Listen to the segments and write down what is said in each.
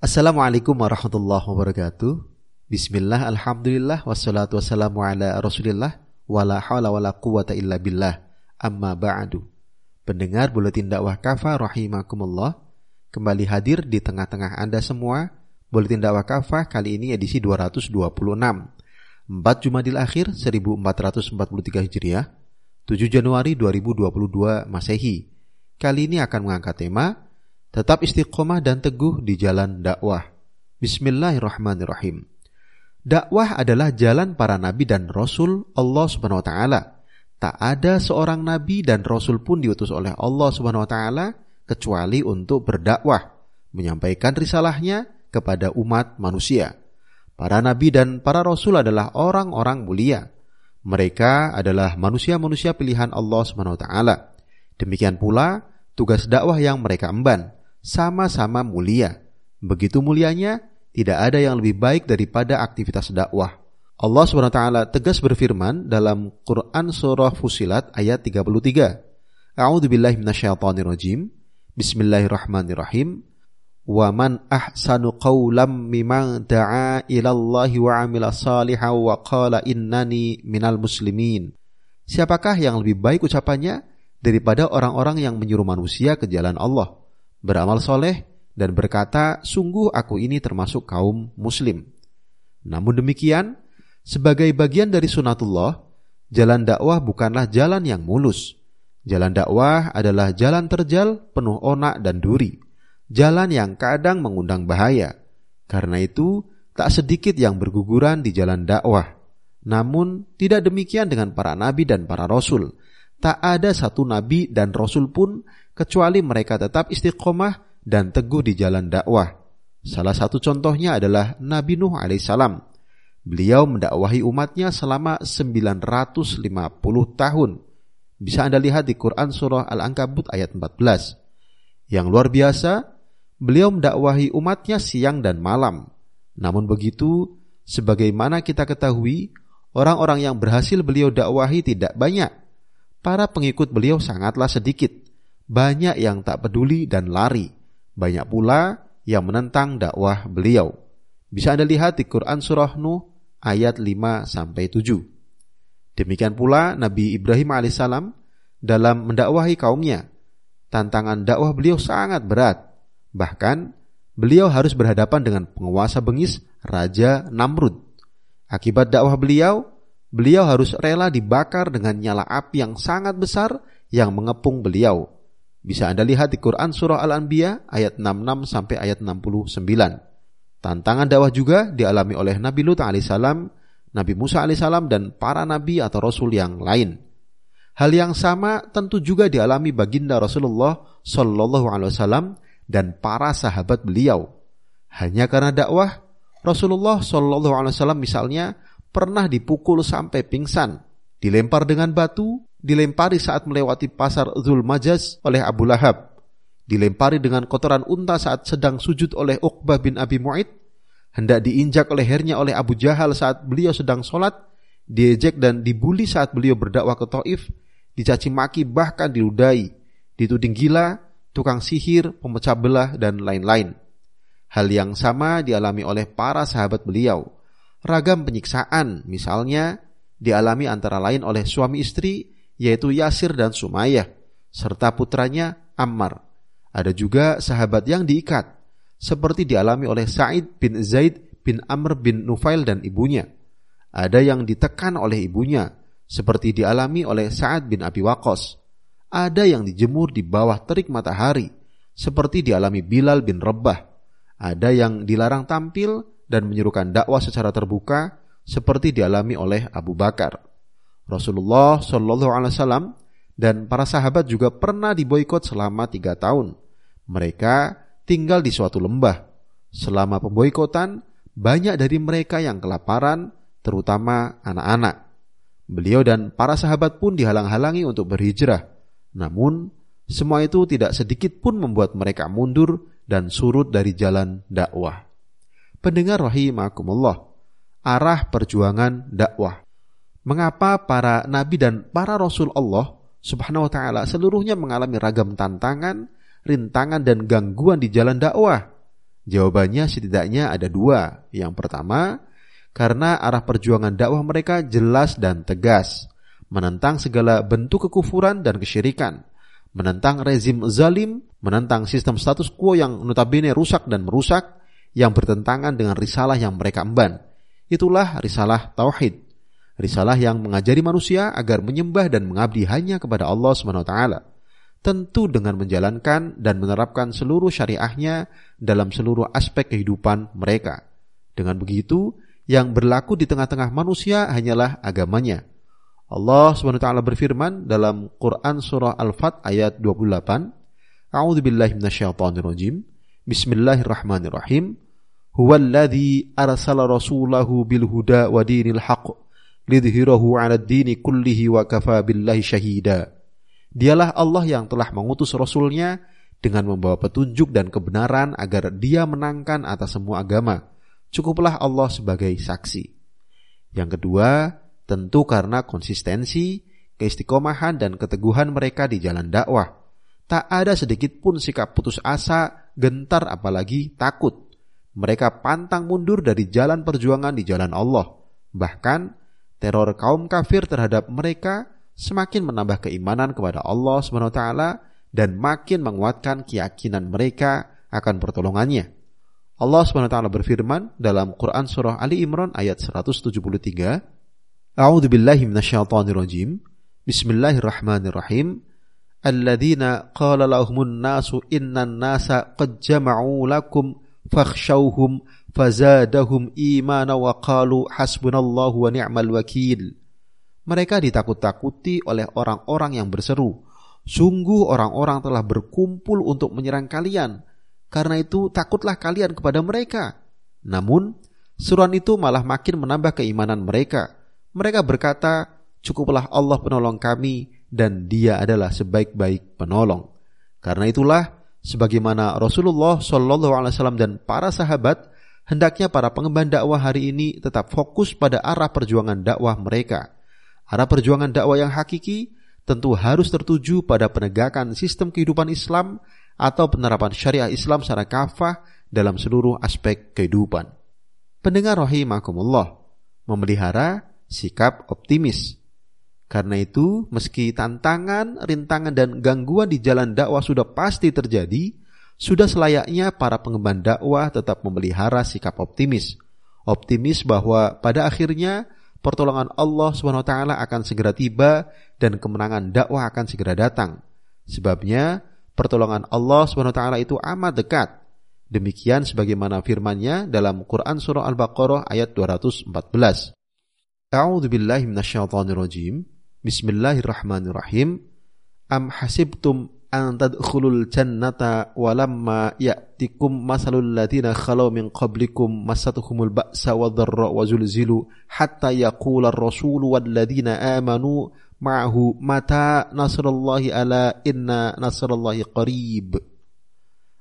Assalamualaikum warahmatullahi wabarakatuh. Bismillah, alhamdulillah, wassalatu wassalamu ala rasulillah, wala hawla wala quwata illa billah, amma ba'du. Pendengar Buletin Dakwah Kafa rahimakumullah, kembali hadir di tengah-tengah Anda semua. Buletin Dakwah Kafa kali ini edisi 226. 4 Jumadil Akhir 1443 Hijriah, 7 Januari 2022 Masehi. Kali ini akan mengangkat tema Tetap istiqomah dan teguh di jalan dakwah. Bismillahirrahmanirrahim. Dakwah adalah jalan para nabi dan rasul Allah Subhanahu wa taala. Tak ada seorang nabi dan rasul pun diutus oleh Allah Subhanahu wa taala kecuali untuk berdakwah, menyampaikan risalahnya kepada umat manusia. Para nabi dan para rasul adalah orang-orang mulia. Mereka adalah manusia-manusia pilihan Allah Subhanahu wa taala. Demikian pula tugas dakwah yang mereka emban sama-sama mulia. Begitu mulianya, tidak ada yang lebih baik daripada aktivitas dakwah. Allah SWT tegas berfirman dalam Quran Surah Fusilat ayat 33. A'udhu billahi minasyaitonir rajim. Bismillahirrahmanirrahim. Wa man ahsanu qawlam mimman da'a ilallahi wa amila salihan wa qala innani minal muslimin. Siapakah yang lebih baik ucapannya daripada orang-orang yang menyuruh manusia ke jalan Allah? Beramal soleh, dan berkata, sungguh aku ini termasuk kaum muslim. Namun demikian, sebagai bagian dari sunatullah, jalan dakwah bukanlah jalan yang mulus. Jalan dakwah adalah jalan terjal penuh onak dan duri. Jalan yang kadang mengundang bahaya. Karena itu, tak sedikit yang berguguran di jalan dakwah. Namun, tidak demikian dengan para nabi dan para rasul. Tak ada satu nabi dan rasul pun kecuali mereka tetap istiqomah dan teguh di jalan dakwah. Salah satu contohnya adalah Nabi Nuh alaihissalam. Beliau mendakwahi umatnya selama 950 tahun. Bisa Anda lihat di Quran surah Al-Ankabut ayat 14. Yang luar biasa, beliau mendakwahi umatnya siang dan malam. Namun begitu, sebagaimana kita ketahui, orang-orang yang berhasil beliau dakwahi tidak banyak. Para pengikut beliau sangatlah sedikit banyak yang tak peduli dan lari. Banyak pula yang menentang dakwah beliau. Bisa Anda lihat di Quran surah Nuh ayat 5 sampai 7. Demikian pula Nabi Ibrahim alaihissalam dalam mendakwahi kaumnya. Tantangan dakwah beliau sangat berat. Bahkan beliau harus berhadapan dengan penguasa bengis Raja Namrud. Akibat dakwah beliau, beliau harus rela dibakar dengan nyala api yang sangat besar yang mengepung beliau. Bisa Anda lihat di Quran Surah Al-Anbiya ayat 66 sampai ayat 69. Tantangan dakwah juga dialami oleh Nabi Lut alaihissalam, Nabi Musa alaihissalam dan para nabi atau rasul yang lain. Hal yang sama tentu juga dialami baginda Rasulullah Shallallahu alaihi wasallam dan para sahabat beliau. Hanya karena dakwah, Rasulullah Shallallahu alaihi wasallam misalnya pernah dipukul sampai pingsan, dilempar dengan batu, dilempari saat melewati pasar Zulmajaz oleh Abu Lahab, dilempari dengan kotoran unta saat sedang sujud oleh Uqbah bin Abi Mu'id, hendak diinjak lehernya oleh Abu Jahal saat beliau sedang sholat, diejek dan dibuli saat beliau berdakwah ke Taif, dicaci maki bahkan diludai, dituding gila, tukang sihir, pemecah belah, dan lain-lain. Hal yang sama dialami oleh para sahabat beliau. Ragam penyiksaan, misalnya, dialami antara lain oleh suami istri yaitu Yasir dan Sumayyah, serta putranya Ammar. Ada juga sahabat yang diikat, seperti dialami oleh Sa'id bin Zaid bin Amr bin Nufail dan ibunya. Ada yang ditekan oleh ibunya, seperti dialami oleh Sa'ad bin Abi Waqqas. Ada yang dijemur di bawah terik matahari, seperti dialami Bilal bin Rebah. Ada yang dilarang tampil dan menyerukan dakwah secara terbuka, seperti dialami oleh Abu Bakar. Rasulullah Shallallahu Alaihi Wasallam dan para sahabat juga pernah diboikot selama tiga tahun. Mereka tinggal di suatu lembah. Selama pemboikotan, banyak dari mereka yang kelaparan, terutama anak-anak. Beliau dan para sahabat pun dihalang-halangi untuk berhijrah. Namun, semua itu tidak sedikit pun membuat mereka mundur dan surut dari jalan dakwah. Pendengar rahimakumullah, arah perjuangan dakwah mengapa para nabi dan para rasul Allah Subhanahu wa taala seluruhnya mengalami ragam tantangan, rintangan dan gangguan di jalan dakwah. Jawabannya setidaknya ada dua. Yang pertama, karena arah perjuangan dakwah mereka jelas dan tegas, menentang segala bentuk kekufuran dan kesyirikan, menentang rezim zalim, menentang sistem status quo yang notabene rusak dan merusak, yang bertentangan dengan risalah yang mereka emban. Itulah risalah tauhid. Risalah yang mengajari manusia agar menyembah dan mengabdi hanya kepada Allah SWT. Tentu dengan menjalankan dan menerapkan seluruh syariahnya dalam seluruh aspek kehidupan mereka. Dengan begitu, yang berlaku di tengah-tengah manusia hanyalah agamanya. Allah SWT berfirman dalam Quran surah Al-Fat ayat 28, A'udzu billahi. Bismillahirrahmanirrahim. Huwallazi arsala rasulahu bil huda wa dinil haqq lidhhirahu 'ala ad-dini kullihi wa kafa billahi syahida. Dialah Allah yang telah mengutus rasulnya dengan membawa petunjuk dan kebenaran agar dia menangkan atas semua agama cukuplah Allah sebagai saksi. Yang kedua, tentu karena konsistensi, keistiqomahan dan keteguhan mereka di jalan dakwah. Tak ada sedikit pun sikap putus asa, gentar apalagi takut. Mereka pantang mundur dari jalan perjuangan di jalan Allah. Bahkan teror kaum kafir terhadap mereka semakin menambah keimanan kepada Allah SWT dan makin menguatkan keyakinan mereka akan pertolongannya. Allah SWT berfirman dalam Quran Surah Ali Imran ayat 173, A'udhu. Bismillahirrahmanirrahim. Alladzina qala lahumun nasu innan nasa qad jama'u lakum fakhshawhum fazadahum imana wa qalu hasbunallahu wa ni'mal wakil. Mereka ditakut-takuti oleh orang-orang yang berseru, sungguh orang-orang telah berkumpul untuk menyerang kalian, karena itu takutlah kalian kepada mereka. Namun, suruhan itu malah makin menambah keimanan mereka. Mereka berkata, cukuplah Allah penolong kami dan dia adalah sebaik-baik penolong. Karena itulah, sebagaimana Rasulullah Shallallahu Alaihi Wasallam dan para sahabat, hendaknya para pengemban dakwah hari ini tetap fokus pada arah perjuangan dakwah mereka. Arah perjuangan dakwah yang hakiki tentu harus tertuju pada penegakan sistem kehidupan Islam atau penerapan syariah Islam secara kafah dalam seluruh aspek kehidupan. Pendengar rahimakumullah memelihara sikap optimis. Karena itu, meski tantangan, rintangan, dan gangguan di jalan dakwah sudah pasti terjadi, sudah selayaknya para pengemban dakwah tetap memelihara sikap optimis. Optimis bahwa pada akhirnya pertolongan Allah SWT akan segera tiba dan kemenangan dakwah akan segera datang. Sebabnya, pertolongan Allah SWT itu amat dekat. Demikian sebagaimana firman-Nya dalam Quran surah Al-Baqarah ayat 214. A'udzu billahi minasyaitonir rajim. Bismillahirrahmanirrahim. Am hasibtum an tadkhulul jannata walamma ya'tikum masalul ladina khalu min qablikum masatuhumul ba'sa wadh-dharra wa zulzilu hatta yaqula ar-rasulu wal ladina amanu ma'ahu mata nasrullahi ala inna nasrullahi qarib.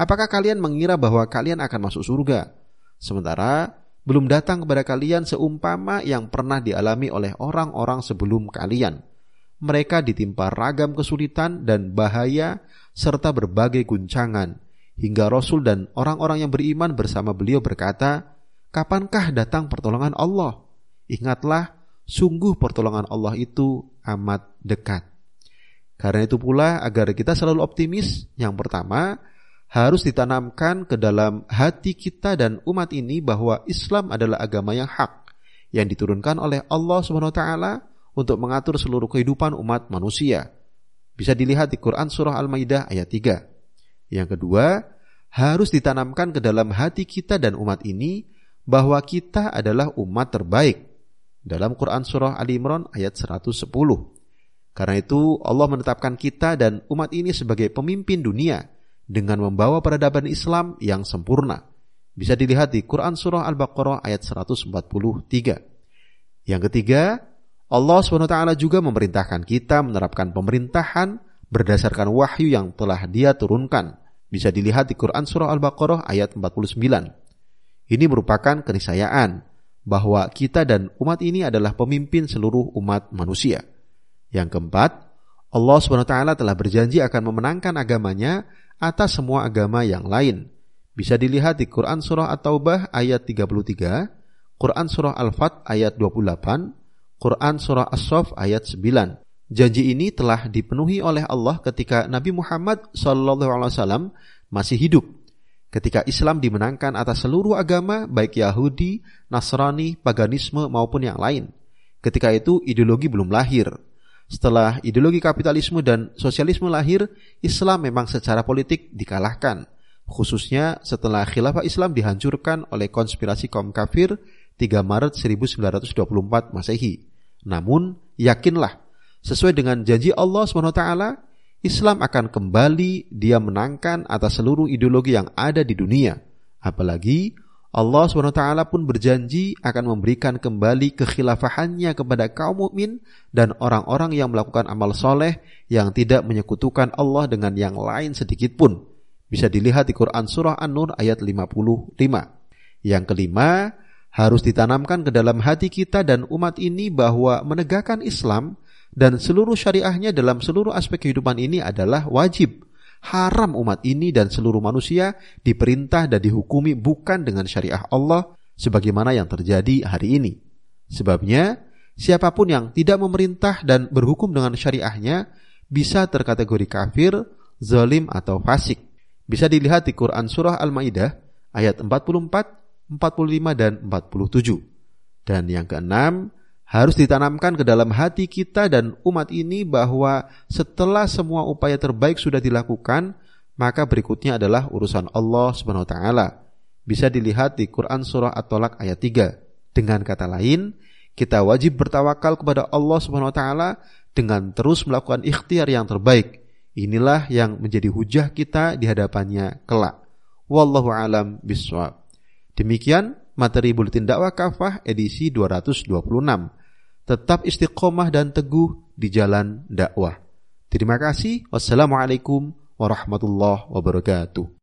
Apakah kalian mengira bahwa kalian akan masuk surga? Sementara belum datang kepada kalian seumpama yang pernah dialami oleh orang-orang sebelum kalian. Mereka ditimpa ragam kesulitan dan bahaya serta berbagai guncangan. Hingga Rasul dan orang-orang yang beriman bersama beliau berkata, Kapankah datang pertolongan Allah? Ingatlah, sungguh pertolongan Allah itu amat dekat. Karena itu pula agar kita selalu optimis, yang pertama harus ditanamkan ke dalam hati kita dan umat ini bahwa Islam adalah agama yang hak yang diturunkan oleh Allah Subhanahu wa taala untuk mengatur seluruh kehidupan umat manusia. Bisa dilihat di Quran surah Al-Maidah ayat 3. Yang kedua, harus ditanamkan ke dalam hati kita dan umat ini bahwa kita adalah umat terbaik dalam Quran Surah Ali Imran ayat 110. Karena itu Allah menetapkan kita dan umat ini sebagai pemimpin dunia dengan membawa peradaban Islam yang sempurna. Bisa dilihat di Quran Surah Al-Baqarah ayat 143. Yang ketiga, Allah SWT juga memerintahkan kita menerapkan pemerintahan berdasarkan wahyu yang telah dia turunkan. Bisa dilihat di Quran Surah Al-Baqarah ayat 49. Ini merupakan keniscayaan bahwa kita dan umat ini adalah pemimpin seluruh umat manusia. Yang keempat, Allah SWT telah berjanji akan memenangkan agamanya atas semua agama yang lain. Bisa dilihat di Quran Surah At-Taubah ayat 33, Quran Surah Al-Fat ayat 28, Quran Surah As-Sof ayat 9. Janji ini telah dipenuhi oleh Allah ketika Nabi Muhammad SAW masih hidup. Ketika Islam dimenangkan atas seluruh agama, baik Yahudi, Nasrani, paganisme maupun yang lain. Ketika itu ideologi belum lahir, setelah ideologi kapitalisme dan sosialisme lahir, Islam memang secara politik dikalahkan, khususnya setelah khilafah Islam dihancurkan oleh konspirasi kaum kafir 3 Maret 1924 Masehi. Namun, yakinlah, sesuai dengan janji Allah SWT, Islam akan kembali dia menangkan atas seluruh ideologi yang ada di dunia. Apalagi Allah SWT pun berjanji akan memberikan kembali kekhilafahannya kepada kaum mukmin dan orang-orang yang melakukan amal soleh yang tidak menyekutukan Allah dengan yang lain sedikit pun. Bisa dilihat di Quran Surah An-Nur ayat 55. Yang kelima, harus ditanamkan ke dalam hati kita dan umat ini bahwa menegakkan Islam dan seluruh syariahnya dalam seluruh aspek kehidupan ini adalah wajib haram umat ini dan seluruh manusia diperintah dan dihukumi bukan dengan syariah Allah sebagaimana yang terjadi hari ini. Sebabnya, siapa pun yang tidak memerintah dan berhukum dengan syariahnya bisa terkategori kafir, zalim atau fasik. Bisa dilihat di Quran Surah Al-Ma'idah ayat 44, 45, dan 47. Dan yang keenam, harus ditanamkan ke dalam hati kita dan umat ini bahwa setelah semua upaya terbaik sudah dilakukan, maka berikutnya adalah urusan Allah taala. Bisa dilihat di Quran surah At-Tolak ayat 3. Dengan kata lain, kita wajib bertawakal kepada Allah taala dengan terus melakukan ikhtiar yang terbaik. Inilah yang menjadi hujah kita di hadapannya kelak. Wallahu alam biswab. Demikian materi buletin dakwah kafah edisi 226 tetap istiqomah dan teguh di jalan dakwah. Terima kasih. Wassalamualaikum warahmatullahi wabarakatuh.